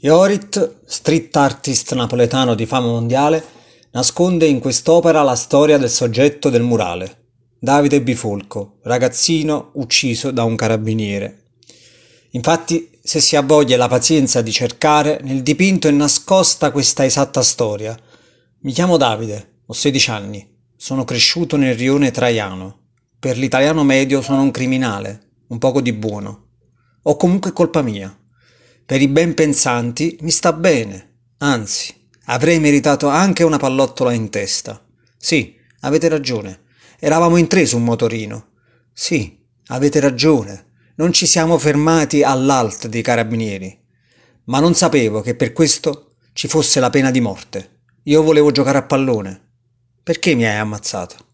Iorit, street artist napoletano di fama mondiale, nasconde in quest'opera la storia del soggetto del murale, Davide Bifolco, ragazzino ucciso da un carabiniere. Infatti, se si ha voglia e la pazienza di cercare, nel dipinto è nascosta questa esatta storia. Mi chiamo Davide, ho 16 anni, sono cresciuto nel rione Traiano. Per l'italiano medio sono un criminale, un poco di buono. O comunque colpa mia. Per i ben pensanti mi sta bene, anzi, avrei meritato anche una pallottola in testa. Sì, avete ragione. Eravamo in tre su un motorino. Sì, avete ragione. Non ci siamo fermati all'alt dei carabinieri. Ma non sapevo che per questo ci fosse la pena di morte. Io volevo giocare a pallone. Perché mi hai ammazzato?